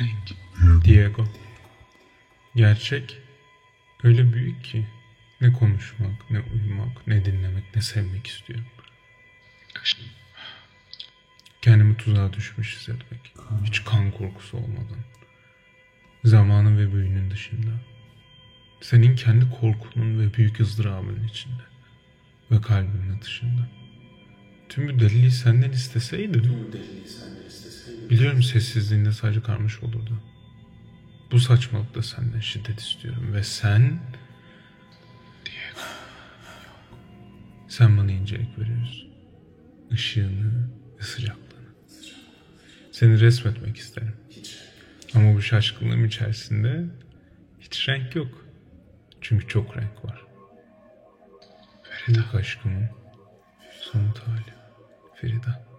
Renk. Diego. Gerçek öyle büyük ki ne konuşmak, ne uyumak, ne dinlemek, ne sevmek istiyorum. Kendimi tuzağa düşmüş hissetmek. Hiç kan korkusu olmadan. Zamanın ve büyünün dışında. Senin kendi korkunun ve büyük ızdırabının içinde. Ve kalbinin dışında. Tüm bu deliliği senden isteseydim. Biliyorum sessizliğinde sadece karmış olurdu. Bu saçmalıkta senden şiddet istiyorum. Ve sen... Diego. Sen bana incelik veriyorsun. Işığını ve sıcaklığını. Seni resmetmek isterim. Ama bu şaşkınlığım içerisinde hiç renk yok. Çünkü çok renk var. Ferida aşkımın son tali. Ферида.